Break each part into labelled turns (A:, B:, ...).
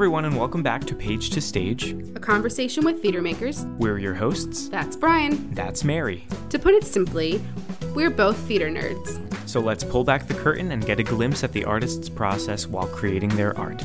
A: Everyone, and welcome back to Page to Stage,
B: a conversation with theater makers.
A: We're your hosts.
B: That's Brian.
A: That's Mary.
B: To put it simply, we're both theater nerds.
A: So let's pull back the curtain and get a glimpse at the artist's process while creating their art.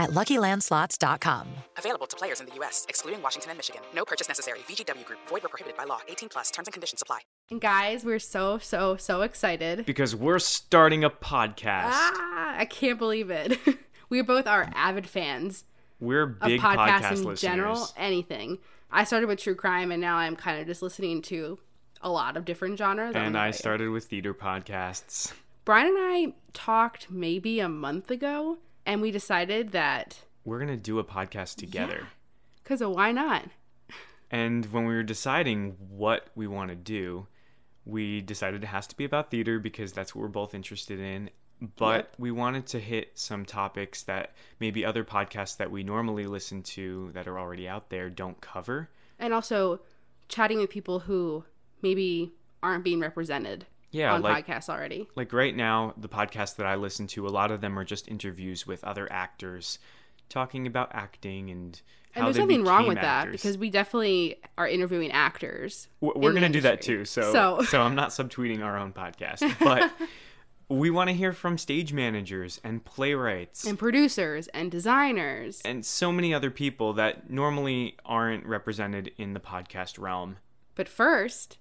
C: at LuckyLandSlots.com.
D: Available to players in the U.S., excluding Washington and Michigan. No purchase necessary. VGW Group. Void where prohibited by law. 18 plus. Terms and conditions apply.
B: And guys, we're so, so, so excited.
A: Because we're starting a podcast.
B: Ah, I can't believe it. we both are avid fans.
A: We're big
B: of podcasts
A: podcast
B: in
A: listeners.
B: general, anything. I started with true crime, and now I'm kind of just listening to a lot of different genres.
A: And I started with theater podcasts.
B: Brian and I talked maybe a month ago and we decided that
A: we're gonna do a podcast together.
B: Because yeah, why not?
A: And when we were deciding what we want to do, we decided it has to be about theater because that's what we're both interested in. But yep. we wanted to hit some topics that maybe other podcasts that we normally listen to that are already out there don't cover.
B: And also chatting with people who maybe aren't being represented
A: yeah,
B: on
A: like,
B: podcasts already.
A: Like right now, the podcasts that I listen to, a lot of them are just interviews with other actors talking about acting and
B: and there's nothing wrong with actors. that because we definitely are interviewing actors.
A: We're going to do that too. So, so, so I'm not subtweeting our own podcast, but we want to hear from stage managers and playwrights
B: and producers and designers
A: and so many other people that normally aren't represented in the podcast realm.
B: But first,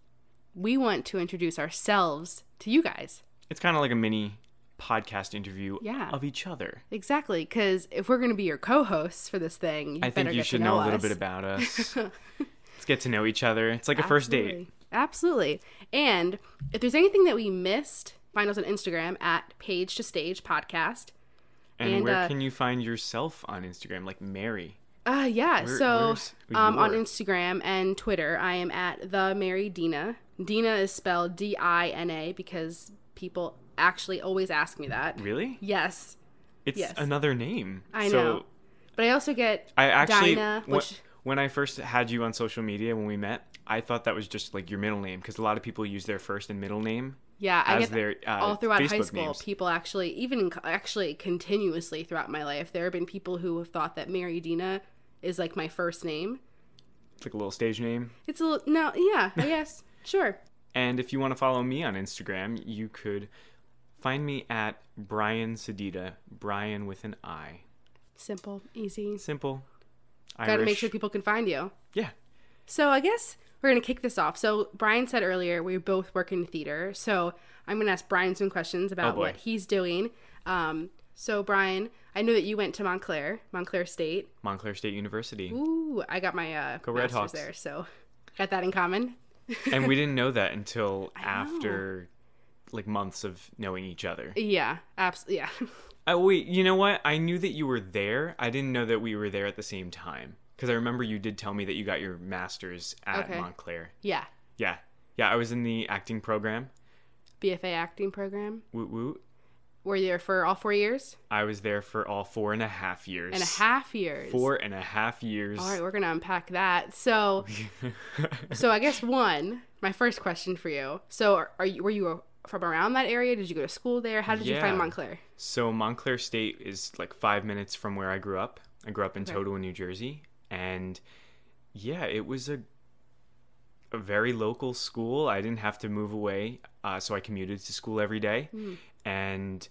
B: we want to introduce ourselves to you guys.
A: It's kind of like a mini podcast interview
B: yeah.
A: of each other.
B: Exactly, because if we're going to be your co-hosts for this thing, you
A: I think you should know,
B: know
A: a little bit about us. Let's get to know each other. It's like a first date.
B: Absolutely. And if there's anything that we missed, find us on Instagram at Page to Stage Podcast.
A: And, and where uh, can you find yourself on Instagram, like Mary?
B: Uh yeah. Where, so um, on Instagram and Twitter, I am at the Mary Dina. Dina is spelled D I N A because people actually always ask me that.
A: Really?
B: Yes.
A: It's
B: yes.
A: another name.
B: I
A: so
B: know. But I also get
A: I actually
B: Dinah, which...
A: when I first had you on social media when we met, I thought that was just like your middle name because a lot of people use their first and middle name.
B: Yeah, I get
A: their, uh,
B: all throughout
A: Facebook
B: high school.
A: Names.
B: People actually, even actually continuously throughout my life, there have been people who have thought that Mary Dina is like my first name.
A: It's like a little stage name.
B: It's a little no, yeah, yes, sure.
A: And if you want to follow me on Instagram, you could find me at Brian Sedita, Brian with an I.
B: Simple, easy.
A: Simple.
B: Got to make sure people can find you.
A: Yeah.
B: So I guess we're gonna kick this off. So Brian said earlier we both work in theater. So I'm gonna ask Brian some questions about
A: boy.
B: what he's doing. Um, so Brian, I know that you went to Montclair, Montclair State.
A: Montclair State University.
B: Ooh, I got my uh,
A: Go Red
B: master's
A: Hawks.
B: there, so got that in common.
A: and we didn't know that until after like months of knowing each other.
B: Yeah, absolutely. Yeah.
A: Oh wait, you know what? I knew that you were there. I didn't know that we were there at the same time because I remember you did tell me that you got your master's at
B: Okay.
A: Montclair.
B: yeah.
A: Yeah, yeah. I was in the acting program.
B: BFA acting program.
A: Woot woot.
B: Were you there for all four years
A: I was there for all four and a half years.
B: and a half years?
A: Four and a half years.
B: All right, we're gonna unpack that. So, so I guess one, my first question for you. So, are, are you were you from around that area? Did you go to school there? How did you find Montclair?
A: So Montclair State is like five minutes from where I grew up. I grew up in
B: Okay.
A: Totowa, New Jersey, and yeah, it was a a very local school. I didn't have to move away, uh, so I commuted to school every day,
B: Hmm.
A: And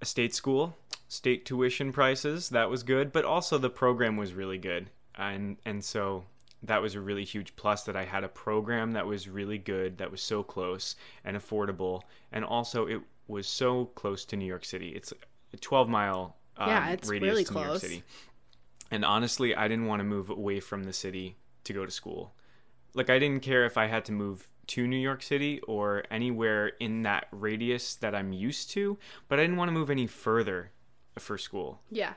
A: a state school, state tuition prices. That was good, but also the program was really good, and and so that was a really huge plus that I had a program that was really good, that was so close and affordable, and also it was so close to New York City. It's a 12 mile um,
B: Yeah, it's
A: radius
B: really
A: to New York. City. And honestly, I didn't want to move away from the city to go to school. Like, I didn't care if I had to move to New York City or anywhere in that radius that I'm used to, but I didn't want to move any further for school.
B: Yeah.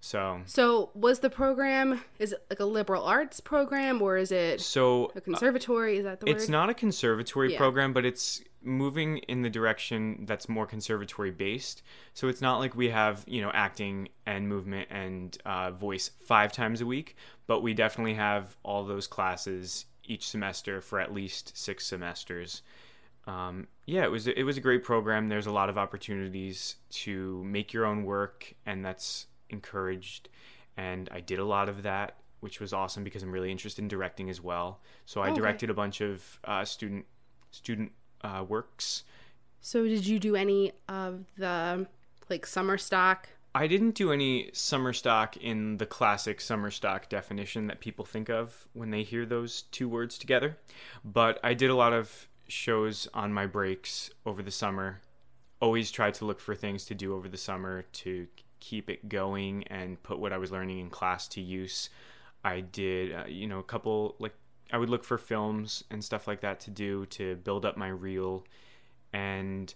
A: So,
B: So, was the program is it like a liberal arts program or is it
A: so
B: a conservatory? Is that the word?
A: It's not a conservatory
B: Yeah.
A: program, but it's moving in the direction that's more conservatory based. So it's not like we have, you know, acting and movement and uh, voice five times a week, but we definitely have all those classes each semester for at least six semesters. Um, yeah, it was it was a great program. There's a lot of opportunities to make your own work, and that's encouraged. And I did a lot of that, which was awesome because I'm really interested in directing as well. So I
B: Oh, okay.
A: directed a bunch of uh, student student uh, works.
B: So, did you do any of the like summer stock?
A: I didn't do any summer stock in the classic summer stock definition that people think of when they hear those two words together, but I did a lot of shows on my breaks over the summer. Always tried to look for things to do over the summer to keep it going and put what I was learning in class to use. I did, uh, you know, a couple like I would look for films and stuff like that to do to build up my reel and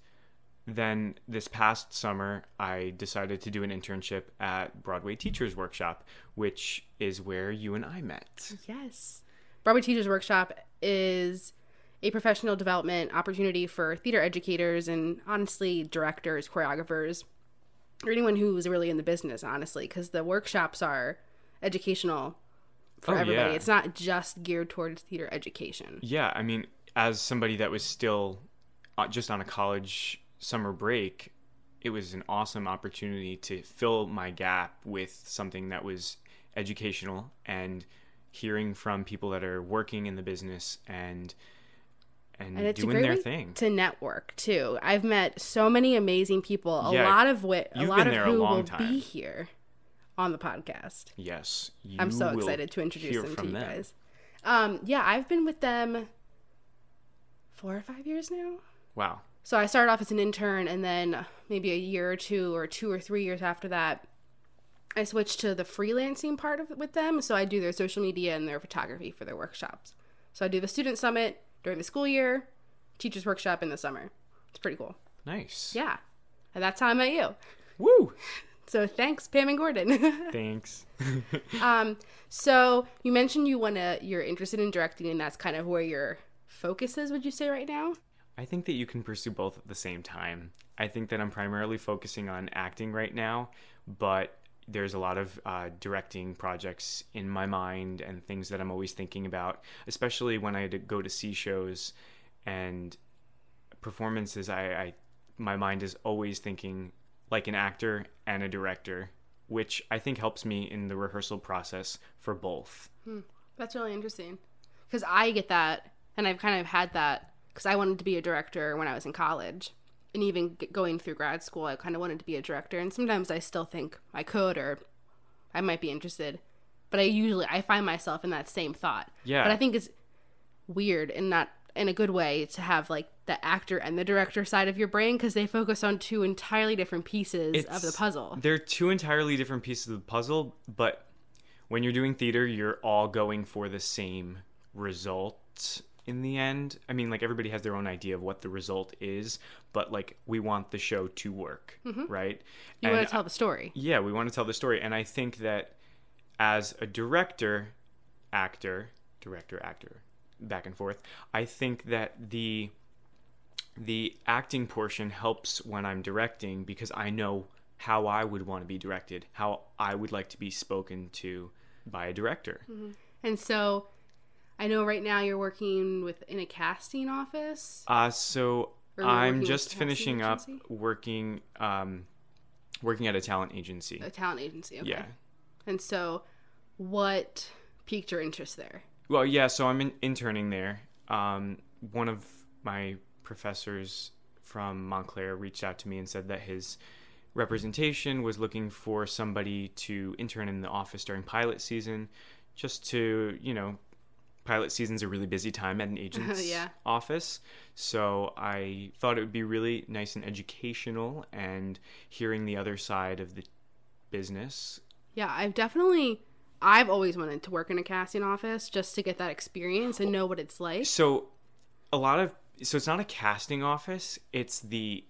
A: then this past summer, I decided to do an internship at Broadway Teachers Workshop, which is where you and I met.
B: Yes. Broadway Teachers Workshop is a professional development opportunity for theater educators and honestly directors, choreographers, or anyone who's really in the business, honestly, because the workshops are educational for
A: Oh,
B: everybody.
A: yeah.
B: It's not just geared towards theater education.
A: Yeah, I mean, as somebody that was still uh, just on a college summer break, it was an awesome opportunity to fill my gap with something that was educational and hearing from people that are working in the business and and,
B: And it's
A: doing
B: a great
A: their thing.
B: to network too. I've met so many amazing people. A
A: Yeah,
B: lot of wit, a lot of who will
A: time.
B: be here on the podcast.
A: Yes,
B: I'm so excited to introduce them to you
A: them.
B: guys. Um, yeah, I've been with them four or five years now.
A: Wow.
B: So I started off as an intern, and then maybe a year or two, or two or three years after that, I switched to the freelancing part of with them. So I do their social media and their photography for their workshops. So I do the student summit during the school year, teachers workshop in the summer. It's pretty cool.
A: Nice.
B: Yeah, and that's how I met you.
A: Woo!
B: So thanks, Pam and Gordon.
A: Thanks.
B: um, so you mentioned you wanna, you're interested in directing, and that's kind of where your focus is. Would you say right now?
A: I think that you can pursue both at the same time. I think that I'm primarily focusing on acting right now, but there's a lot of uh, directing projects in my mind and things that I'm always thinking about, especially when I go to see shows and performances. I, I my mind is always thinking like an actor and a director, which I think helps me in the rehearsal process for both.
B: Hmm. That's really interesting. Because I get that, and I've kind of had that because I wanted to be a director when I was in college. And even going through grad school, I kind of wanted to be a director. And sometimes I still think I could or I might be interested. but I usually I find myself in that same thought.
A: Yeah.
B: But I think it's weird and not in a good way to have like the actor and the director side of your brain because they focus on two entirely different pieces of the puzzle.
A: They're two entirely different pieces of the puzzle, but when you're doing theater, you're all going for the same result in the end. I mean, like everybody has their own idea of what the result is, but like we want the show to work,
B: Mhm.
A: right?
B: You want to tell the story.
A: yeah, we want to tell the story. And I think that as a director, actor, director, actor, back and forth, I think that the the acting portion helps when I'm directing because I know how I would want to be directed, how I would like to be spoken to by a director.
B: Mhm. And so I know right now you're working with in a casting office.
A: Uh so I'm just finishing up working um working at a talent agency.
B: A talent agency, okay.
A: Yeah.
B: And so what piqued your interest there?
A: Well, yeah, so I'm in, interning there. Um, one of my professors from Montclair reached out to me and said that his representation was looking for somebody to intern in the office during pilot season, just to, you know, pilot season's a really busy time at an agent's
B: Yeah.
A: office. So I thought it would be really nice and educational and hearing the other side of the business
B: Yeah, I've definitely I've always wanted to work in a casting office just to get that experience and know what it's like.
A: So, a lot of so it's not a casting office; it's the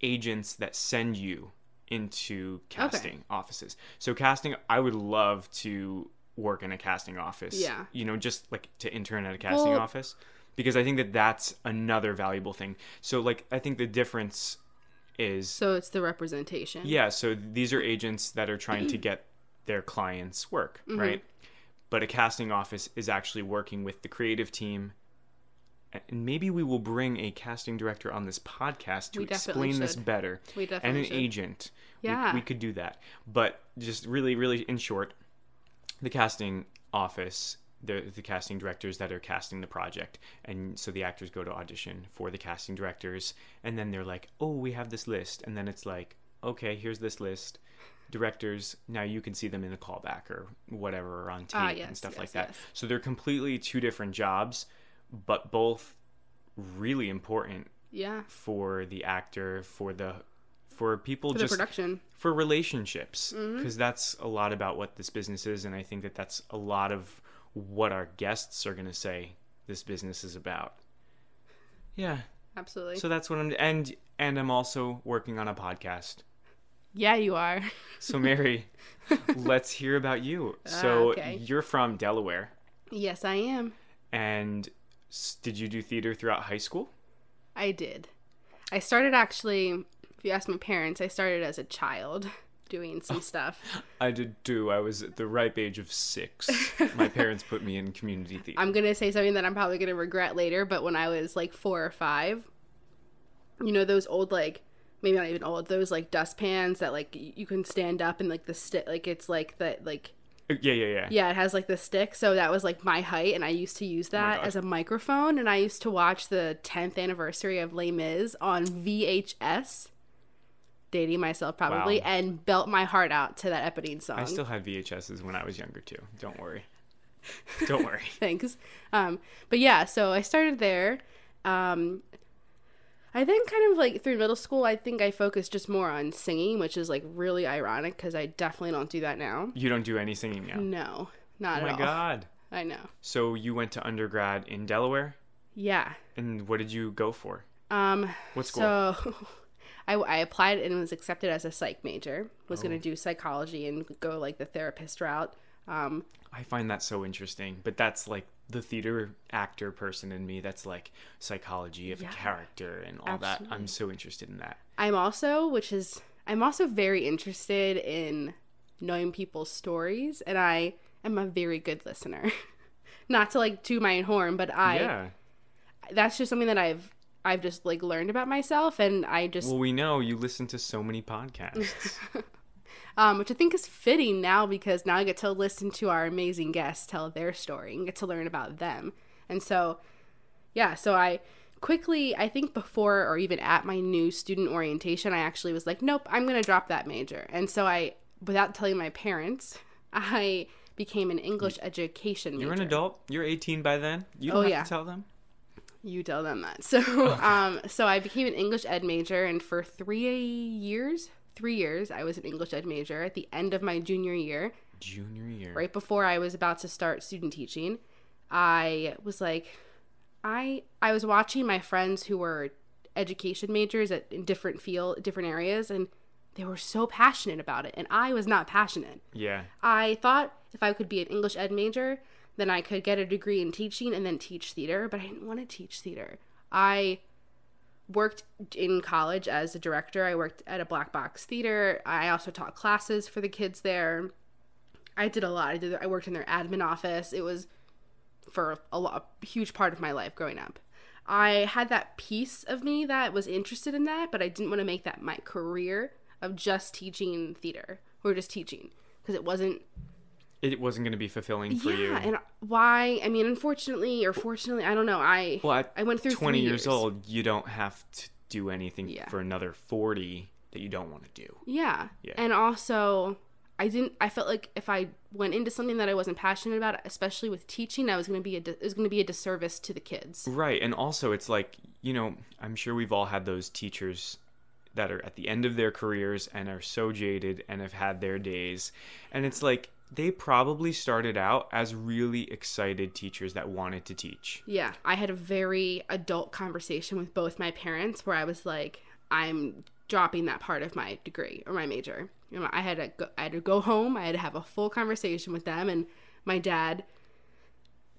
A: agents that send you into casting offices. So, casting, I would love to work in a casting office.
B: Yeah.
A: you know, just like to intern at a casting
B: Well-
A: office because I think that that's another valuable thing. So, like, I think the difference is
B: So it's the representation.
A: yeah, so these are agents that are trying to get their clients work,
B: Mhm.
A: right? But a casting office is actually working with the creative team. And maybe we will bring a casting director on this podcast to
B: We definitely
A: explain this better.
B: We
A: and an
B: should.
A: agent. We-
B: Yeah.
A: We, could do that. But just really, really in short, the casting office, the the casting directors that are casting the project, and so the actors go to audition for the casting directors, and then they're like, "Oh, we have this list," and then it's like, "Okay, here's this list." Directors, now you can see them in a callback or whatever or on tape
B: Ah,
A: and stuff
B: yes,
A: like that.
B: yes.
A: So they're completely two different jobs, but both really important
B: Yeah.
A: for the actor, for the for people
B: For
A: just
B: production.
A: for relationships
B: mm-hmm.
A: because that's a lot about what this business is and i think that that's a lot of what our guests are going to say this business is about yeah
B: Absolutely.
A: so that's what i'm and and i'm also working on a podcast
B: Yeah, you are.
A: so mary let's hear about you so
B: okay.
A: you're from delaware
B: yes, I am.
A: and did you do theater throughout high school
B: I did. I started actually, if you ask my parents, I started as a child doing some stuff.
A: i did too i was at the ripe age of six my parents put me in community theater
B: I'm going to say something that I'm probably going to regret later, but when I was like four or five, you know, those old, like, maybe not even old, those like dustpans that like you can stand up and like the stick, like it's like that, like, uh,
A: yeah yeah yeah
B: yeah, it has like the stick. So that was like my height, and I used to use oh that
A: God.
B: as a microphone. And I used to watch the 10th anniversary of Les Mis on VHS, dating myself probably,
A: Wow.
B: and belt my heart out to that Eponine song.
A: I still had VHSs when I was younger too. Don't worry. Don't worry.
B: Thanks. Um, but yeah, so I started there. Um, I then kind of like through middle school, I think I focused just more on singing, which is like really ironic because I definitely don't do that now.
A: You don't do any singing now.
B: No, not
A: oh
B: at
A: my god.
B: I know.
A: So you went to undergrad in Delaware,
B: Yeah.
A: and what did you go for?
B: Um,
A: What school?
B: So I, I applied and was accepted as a psych major. Was
A: Oh.
B: going to do psychology and go like the therapist route. Um,
A: I find that so interesting, but that's like the theater actor person in me. That's like psychology of
B: Yeah.
A: a character and all that. I'm so interested in that.
B: I'm also, which is, I'm also very interested in knowing people's stories, and I am a very good listener. Not to like toot my own horn, but I,
A: yeah.
B: that's just something that I've, I've just like learned about myself, and I just,
A: Well, we know you listen to so many podcasts.
B: um, which I think is fitting now because now I get to listen to our amazing guests tell their story and get to learn about them. And so, yeah, so I quickly, I think before or even at my new student orientation, I actually was like, nope, I'm going to drop that major. And so I, without telling my parents, I became an English education major.
A: You're an adult. You're 18 by then. You
B: Oh,
A: don't have
B: yeah.
A: to tell them.
B: You tell them that. So, um, so I became an English ed major, and for three years, three years, I was an English ed major. At the end of my junior year,
A: Junior year.
B: right before I was about to start student teaching, I was like, I I was watching my friends who were education majors at in different field, different areas, and they were so passionate about it, and I was not passionate.
A: Yeah.
B: I thought if I could be an English ed major, then I could get a degree in teaching and then teach theater, but I didn't want to teach theater. I worked in college as a director. I worked at a black box theater. I also taught classes for the kids there. I did a lot. I did I worked in their admin office. It was for a lot a huge part of my life growing up. I had that piece of me that was interested in that, but I didn't want to make that my career of just teaching theater or just teaching because it wasn't
A: It wasn't going to be fulfilling for
B: yeah,
A: you.
B: and why? I mean, unfortunately or fortunately, I don't know. I
A: well,
B: I went through
A: 20 years,
B: years.
A: old, you don't have to do anything
B: Yeah.
A: for another 40 that you don't want to do.
B: Yeah.
A: Yeah.
B: And also, I didn't. I felt like if I went into something that I wasn't passionate about, especially with teaching, I was going to be a. It was going to be a disservice to the kids.
A: Right. And also, it's like, you know, I'm sure we've all had those teachers that are at the end of their careers and are so jaded and have had their days. And it's like, they probably started out as really excited teachers that wanted to teach.
B: Yeah, I had a very adult conversation with both my parents where I was like, I'm dropping that part of my degree or my major. You know, I had to go, I had to go home. I had to have a full conversation with them, and my dad.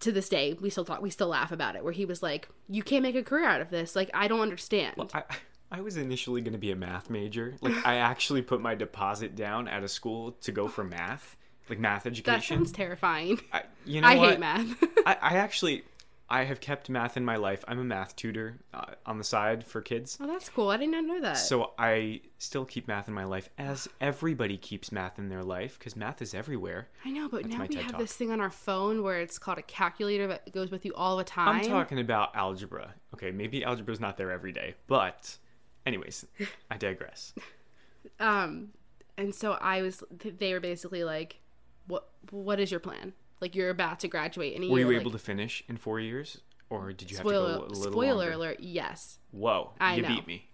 B: To this day, we still talk. We still laugh about it. Where he was like, "You can't make a career out of this. Like, I don't understand."
A: I, I was initially going to be a math major. Like, I actually put my deposit down at a school to go for math, like math education.
B: that sounds terrifying.
A: I, you know
B: I
A: what?
B: hate math.
A: I, I actually, I have kept math in my life. I'm a math tutor uh, on the side for kids.
B: oh, that's cool. I did not know that.
A: So I still keep math in my life, as everybody keeps math in their life, because math is everywhere.
B: I know, but
A: That's
B: now we
A: TED
B: have
A: Talk.
B: this thing on our phone where it's called a calculator that goes with you all the time.
A: I'm talking about algebra. Okay, maybe algebra's not there every day, but, anyways, I digress.
B: um and so i was they were basically like what what is your plan like you're about to graduate in a
A: Were
B: year
A: you
B: like,
A: able to finish in four years, or did you have to go a little
B: spoiler
A: longer?
B: alert yes
A: Whoa,
B: I
A: you
B: know.
A: beat me.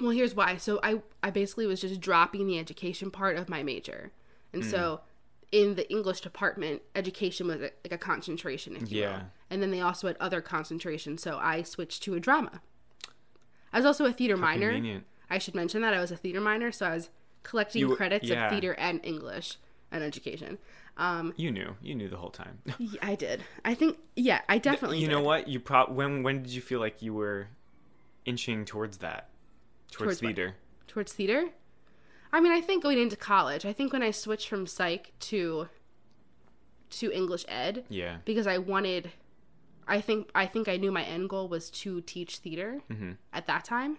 B: well here's why so i i basically was just dropping the education part of my major and
A: Mm.
B: so in the english department education was a, like a concentration if you will.
A: Yeah.
B: and then they also had other concentrations so i switched to a drama i was also a theater minor
A: convenient.
B: i should mention that i was a theater minor so i was collecting
A: You
B: credits
A: yeah.
B: of theater and english and education um
A: You knew, you knew the whole time.
B: Yeah, I did. I think yeah, I definitely
A: you
B: did.
A: know what? You pro- when when did you feel like you were inching towards that, towards,
B: Towards what?
A: theater?
B: Towards theater? I mean, I think going into college, I think when I switched from psych to to English ed,
A: Yeah.
B: because I wanted I think I think I knew my end goal was to teach theater
A: Mm-hmm.
B: at that time.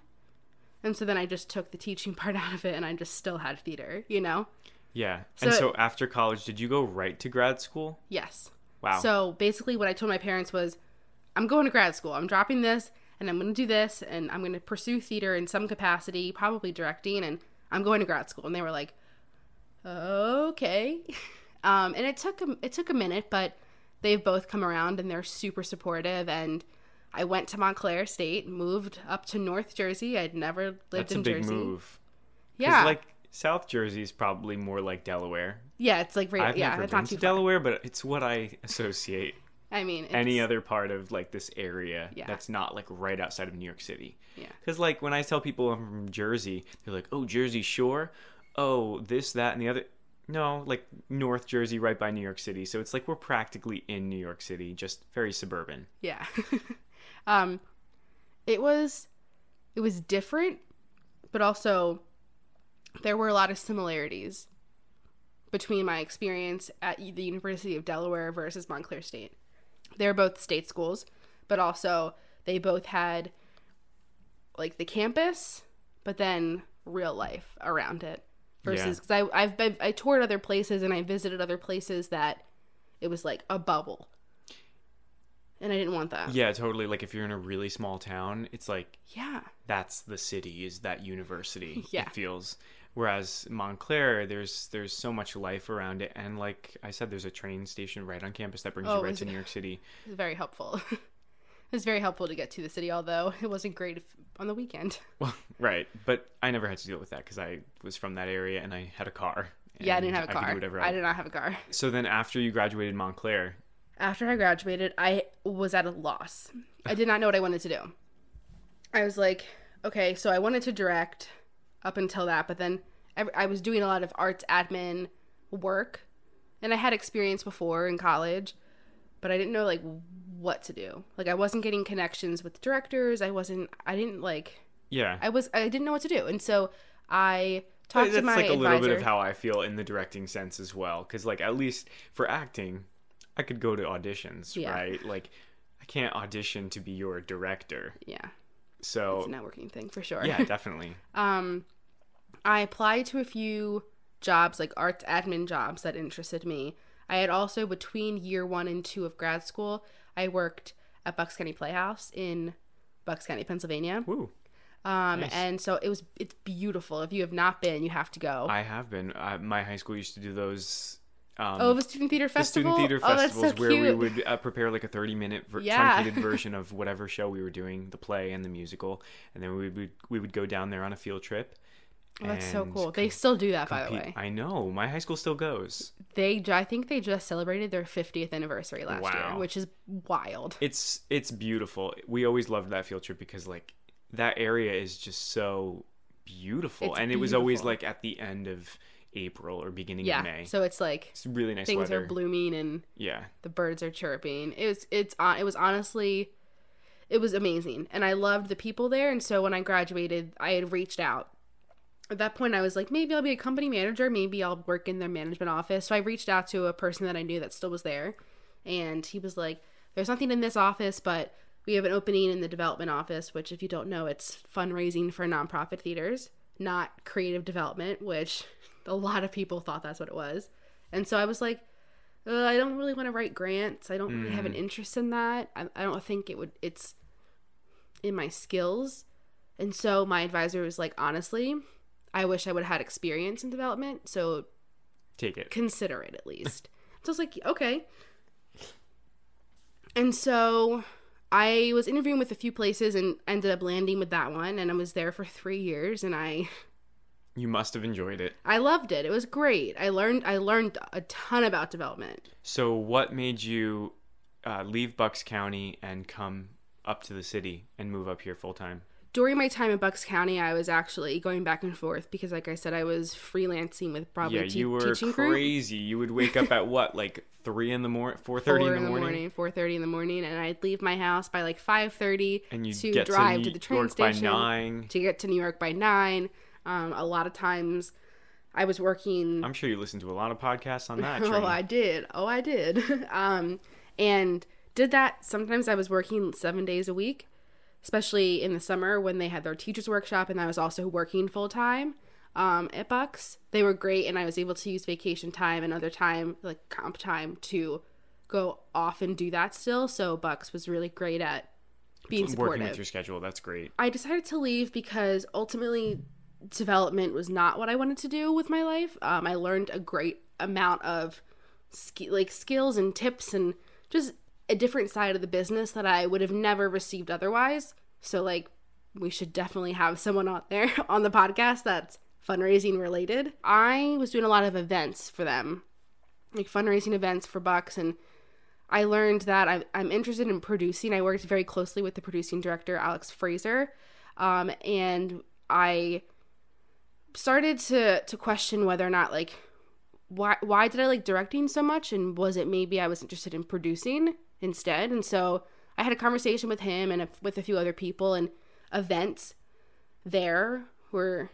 B: And so then I just took the teaching part out of it and I just still had theater, you know?
A: Yeah.
B: So
A: and
B: it-
A: so after college, did you go right to grad school?
B: Yes.
A: Wow.
B: So basically, what I told my parents was, I'm going to grad school. I'm dropping this, and I'm going to do this, and I'm going to pursue theater in some capacity, probably directing, and I'm going to grad school. And they were like, okay. Um, and it took a, it took a minute, but they've both come around, and they're super supportive. And I went to Montclair State, moved up to North Jersey. I'd never lived
A: That's
B: in
A: a big
B: Jersey.
A: move.
B: Yeah.
A: Like South Jersey is probably more like Delaware.
B: yeah, it's like right.
A: I've
B: yeah,
A: never
B: it's
A: been
B: not
A: to
B: too far.
A: Delaware, but it's what I associate
B: I mean,
A: any
B: it's-
A: other part of like this area
B: Yeah.
A: that's not like right outside of New York City.
B: Yeah.
A: Because like when I tell people I'm from Jersey, they're like, "Oh, Jersey Shore, oh this, that, and the other." No, like North Jersey, right by New York City. So it's like we're practically in New York City, just very suburban.
B: Yeah. um it was it was different, but also there were a lot of similarities between my experience at the University of Delaware versus Montclair State. They're both state schools, but also they both had like the campus, but then real life around it. Versus because I I've been I toured other places and I visited other places that it was like a bubble, and I didn't want that.
A: Yeah, totally. Like if you're in a really small town, it's like
B: Yeah.
A: that's the city is that university.
B: Yeah.
A: It feels. Whereas Montclair, there's there's so much life around it, and like I said, there's a train station right on campus that brings
B: Oh,
A: you right to New York City.
B: It's very helpful. it was very helpful to get to the city, although it wasn't great if, on the weekend.
A: Well, right, but I never had to deal with that because I was from that area and I had a car.
B: Yeah, I didn't have a
A: I
B: car.
A: whatever
B: I did not have a car.
A: So then, after you graduated Montclair,
B: After I graduated, I was at a loss. I did not know what I wanted to do. I was like, okay, so I wanted to direct up until that, but then I was doing a lot of arts admin work, and I had experience before in college, but I didn't know like what to do. Like I wasn't getting connections with directors. I wasn't. I didn't like.
A: yeah,
B: I was. I didn't know what to do, and so I talked
A: that's
B: to my
A: like a
B: advisor.
A: little bit of how I feel in the directing sense as well. Because like at least for acting, I could go to auditions,
B: Yeah.
A: right? Like I can't audition to be your director.
B: yeah,
A: So
B: it's a networking thing for sure.
A: yeah, definitely.
B: Um, I applied to a few jobs, like arts admin jobs, that interested me. I had also, between year one and two of grad school, I worked at Bucks County Playhouse in Bucks County, Pennsylvania.
A: Woo.
B: Um,
A: Nice.
B: and so it was. It's beautiful. If you have not been, you have to go.
A: I have been. Uh, my high school used to do those. Um,
B: Oh, the student theater festival.
A: the student theater
B: Oh, that's so
A: festivals where we would uh, prepare like a 30 minute ver-
B: Yeah.
A: truncated version of whatever show we were doing the play and the musical and then we would we would go down there on a field trip
B: Oh, that's so cool. They still do that, by the way.
A: i know my high school still goes
B: They, I think they just celebrated their 50th anniversary last year, which is wild.
A: it's it's beautiful we always loved that field trip because like that area is just so beautiful
B: It's
A: and it was always like at the end of april or beginning
B: Yeah,
A: of may.
B: so it's like
A: it's really nice
B: things
A: weather.
B: are blooming and
A: yeah.
B: the birds are chirping. It was it's on it was honestly it was amazing. And I loved the people there. And so when I graduated I had reached out. At that point I was like maybe I'll be a company manager, maybe I'll work in their management office. So I reached out to a person that I knew that still was there. And he was like there's nothing in this office but we have an opening in the development office which if you don't know it's fundraising for nonprofit theaters, not creative development, which a lot of people thought that's what it was. And so I was like I don't really want to write grants. I don't really have an
A: Mm.
B: interest in that. I, I don't think it would. It's in my skills, and so my advisor was like, honestly, I wish I would have had experience in development. So
A: take it
B: consider it at least. so I was like, okay. And so I was interviewing with a few places and ended up landing with that one, and I was there for three years, and I
A: you must have enjoyed it
B: I loved it. It was great. I learned I learned a ton about development.
A: So, what made you uh, leave Bucks County and come up to the city and move up here full time?
B: during my time in Bucks County, I was actually going back and forth because, like I said, I was freelancing with Broadway
A: yeah,
B: te-
A: you were
B: teaching group.
A: crazy. You would wake up at what, like three in the morning, four thirty in the morning,
B: four thirty in the morning, and I'd leave my house by like five thirty
A: and you
B: to
A: get
B: drive
A: to,
B: to,
A: New
B: the train
A: York by
B: station
A: nine.
B: to get to New York by nine. Um, a lot of times, I was working.
A: I'm sure you listened to a lot of podcasts on that.
B: Oh, I did. Oh, I did. um, and did that. Sometimes I was working seven days a week, especially in the summer when they had their teachers workshop, and I was also working full time um, at Bucks. They were great, and I was able to use vacation time and other time, like comp time, to go off and do that still. So Bucks was really great at being
A: working
B: supportive.
A: with your schedule. That's great.
B: I decided to leave because ultimately development was not what I wanted to do with my life. Um, I learned a great amount of sk- like skills and tips and just a different side of the business that I would have never received otherwise. So like we should definitely have someone out there on the podcast that's fundraising related. I was doing a lot of events for them. Like fundraising events for Bucks and I learned that I'm, I'm interested in producing. I worked very closely with the producing director, Alex Fraser. Um, and I started to, to question whether or not, like, why, why did I like directing so much? And was it maybe I was interested in producing instead? And so I had a conversation with him and a, with a few other people, and events there were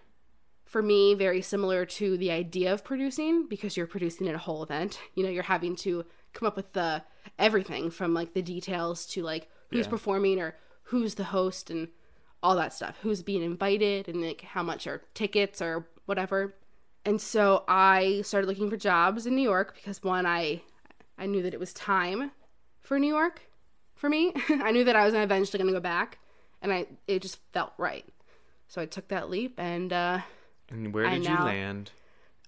B: for me very similar to the idea of producing because you're producing a whole event you know you're having to come up with the everything from like the details to like who's
E: Yeah.
B: performing or who's the host and all that stuff who's being invited and like how much are tickets or whatever and so i started looking for jobs in new york because one i i knew that it was time for new york for me i knew that i was eventually going to go back and i it just felt right so i took that leap and uh
A: And where did you land?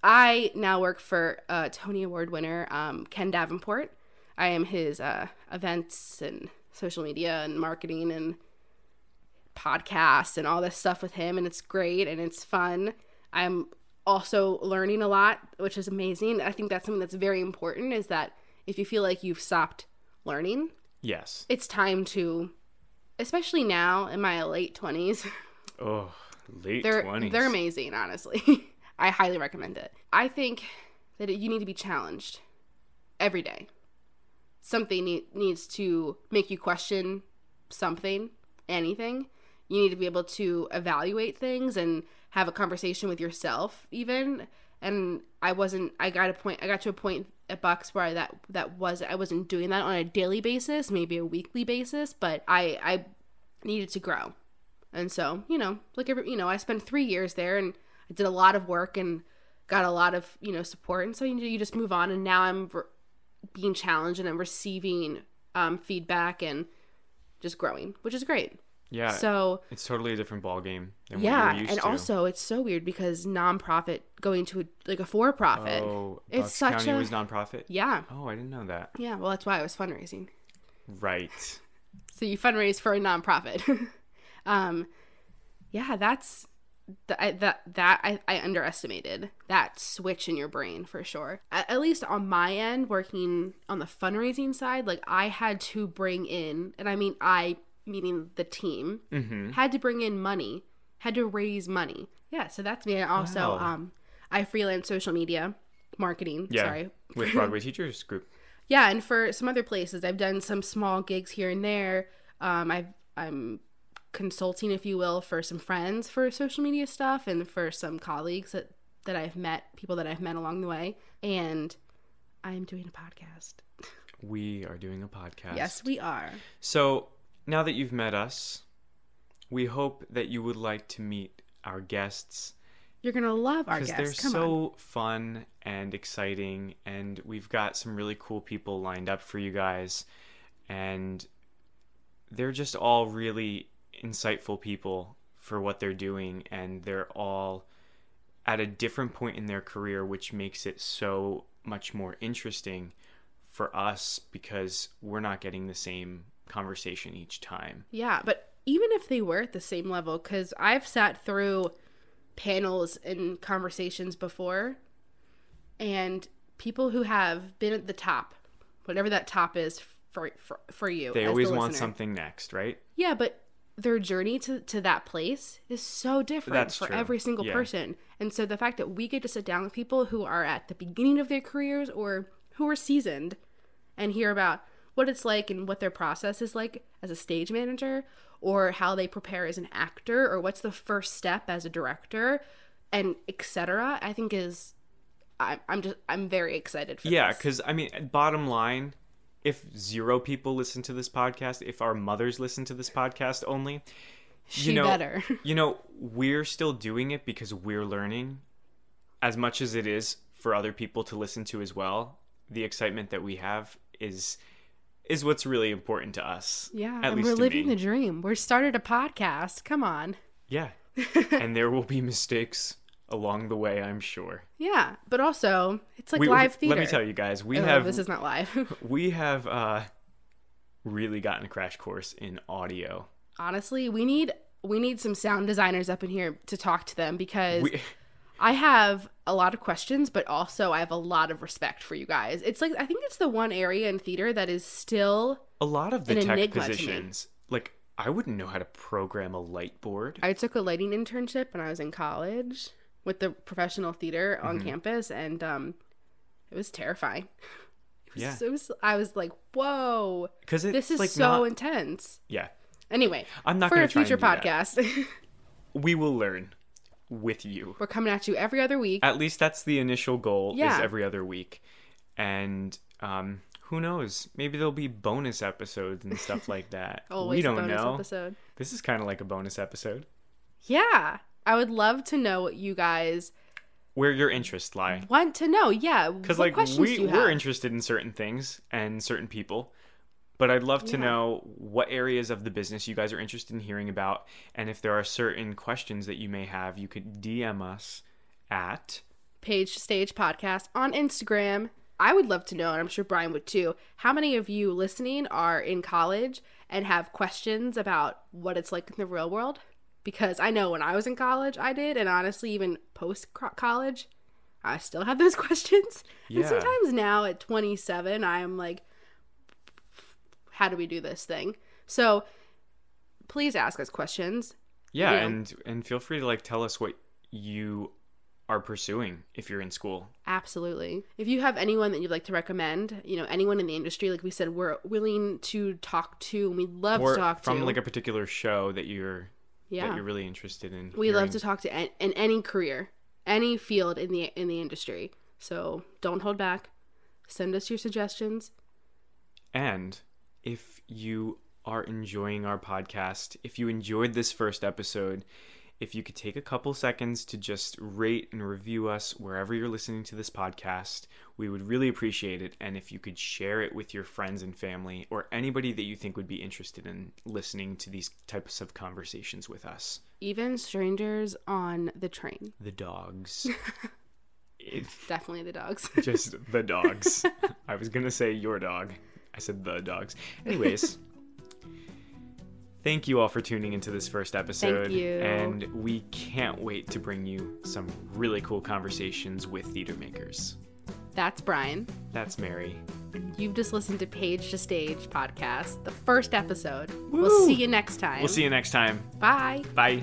B: I now work for uh, Tony Award winner um, Ken Davenport. I am his uh, events and social media and marketing and podcasts and all this stuff with him, and it's great and it's fun. I'm also learning a lot, which is amazing. I think that's something that's very important. Is that if you feel like you've stopped learning,
A: Yes.
B: it's time to, especially now in my late twenties.
A: Oh, late
B: they're
A: 20s.
B: they're amazing honestly i highly recommend it i think that you need to be challenged every day something ne- needs to make you question something anything you need to be able to evaluate things and have a conversation with yourself even and i wasn't i got a point i got to a point at bucks where I, that that was i wasn't doing that on a daily basis maybe a weekly basis but i i needed to grow and so, you know, like every, you know, I spent three years there and I did a lot of work and got a lot of, you know, support. And so you, you just move on. And now I'm re- being challenged and I'm receiving um, feedback and just growing, which is great.
A: Yeah.
B: So
A: it's totally a different ball game than
B: yeah, and
A: to.
B: also it's so weird because nonprofit going to a, like a for profit.
A: oh,
B: it's
A: Bucks
B: such
A: County
B: a
A: was nonprofit.
B: yeah,
A: Oh, I didn't know that.
B: yeah. Well, that's why I was fundraising.
A: Right.
B: So you fundraise for a nonprofit. um, yeah, that's th- I, that that I, I underestimated that switch in your brain for sure. At, at least on my end, working on the fundraising side, like I had to bring in, and I mean I meaning the team
A: Mhm.
B: had to bring in money, had to raise money. Yeah, so that's me. And also,
A: Wow.
B: um, I freelance social media marketing.
A: Yeah.
B: Sorry,
A: With Broadway Teachers Group.
B: yeah, and for some other places, I've done some small gigs here and there. Um, I've I'm consulting, if you will, for some friends for social media stuff, and for some colleagues that that I've met, people that I've met along the way, and I'm doing a podcast.
A: We are doing a podcast.
B: Yes, we are.
A: So now that you've met us, we hope that you would like to meet our guests
B: You're gonna love our
A: because
B: guests.
A: they're
B: Come on.
A: so fun and exciting, and we've got some really cool people lined up for you guys, and they're just all really insightful people for what they're doing, and they're all at a different point in their career, which makes it so much more interesting for us because we're not getting the same conversation each time.
B: Yeah, but even if they were at the same level, because I've sat through panels and conversations before, and people who have been at the top, whatever that top is for for, for you,
A: They
B: as the
A: always want something next, right?
B: Yeah, but their journey to, to that place is so different
A: That's
B: for
A: true.
B: every single
A: Yeah.
B: person. And so the fact that we get to sit down with people who are at the beginning of their careers or who are seasoned and hear about what it's like and what their process is like as a stage manager or how they prepare as an actor or what's the first step as a director and etc. I think is I, I'm just I'm very excited for
A: Yeah, because I mean, bottom line, if zero people listen to this podcast, if our mothers listen to this podcast only,
B: She
A: you know,
B: better.
A: you know, we're still doing it because we're learning as much as it is for other people to listen to as well. The excitement that we have is is what's really important to us.
B: Yeah,
A: at
B: and
A: least
B: we're living the dream. We're started a podcast. Come on.
A: Yeah, and there will be mistakes along the way, I'm sure.
B: Yeah, but also it's like
A: We-
B: live theater.
A: Let me tell you guys, we
B: Oh,
A: have
B: this is not live.
A: we have uh really gotten a crash course in audio.
B: Honestly, we need we need some sound designers up in here to talk to them because
A: We,
B: I have a lot of questions, but also I have a lot of respect for you guys. It's like I think it's the one area in theater that is still
A: a lot of the tech
B: enigma to me.
A: positions, like I wouldn't know how to program a light board.
B: I took a lighting internship when I was in college with the professional theater on
A: Mhm.
B: campus, and um, it was terrifying. It was,
A: Yeah.
B: it was. I was like, "Whoa!"
A: Because
B: this is
A: like,
B: so
A: not-
B: intense."
A: Yeah,
B: Anyway,
A: I'm not
B: for a future podcast.
A: we will learn with you.
B: We're coming at you every other week.
A: At least that's the initial goal.
B: Yeah.
A: Is every other week, and um, who knows? Maybe there'll be bonus episodes and stuff like that.
B: Always
A: we don't
B: bonus
A: know.
B: episode.
A: This is kind of like a bonus episode
B: Yeah, I would love to know what you guys
A: where your interests lie.
B: want to know. Yeah,
A: because like we we're
B: have?
A: interested in certain things and certain people but i'd love to
B: Yeah.
A: know what areas of the business you guys are interested in hearing about and if there are certain questions that you may have you could dm us at
B: Page Stage Podcast on Instagram. I would love to know, and I'm sure Brian would too, how many of you listening are in college and have questions about what it's like in the real world? Because I know when I was in college, I did, and honestly, even post college, I still have those questions.
A: Yeah.
B: And sometimes now at 27, I am like, how do we do this thing? So please ask us questions.
A: yeah,
B: You know,
A: and and feel free to like tell us what you are pursuing if you're in school.
B: Absolutely. If you have anyone that you'd like to recommend, you know, anyone in the industry, like we said, we're willing to talk to and we'd love
A: or
B: to talk to
A: from
B: to.
A: like a particular show that you're
B: Yeah.
A: that you're really interested in.
B: we love to talk to an, in any career, any field in the in the industry. So don't hold back. Send us your suggestions.
A: And if you are enjoying our podcast, if you enjoyed this first episode, if you could take a couple seconds to just rate and review us wherever you're listening to this podcast, we would really appreciate it. And if you could share it with your friends and family or anybody that you think would be interested in listening to these types of conversations with us.
B: Even strangers on the train.
A: The dogs. It-
B: Definitely the dogs.
A: just the dogs. I was gonna say your dog. I said the dogs. Anyways, thank you all for tuning into this first episode.
B: you.
A: And we can't wait to bring you some really cool conversations with theater makers.
B: That's Brian.
A: That's Mary.
B: You've just listened to Page to Stage podcast, the first episode. We'll see you next time.
A: We'll see you next time.
B: Bye.
A: Bye.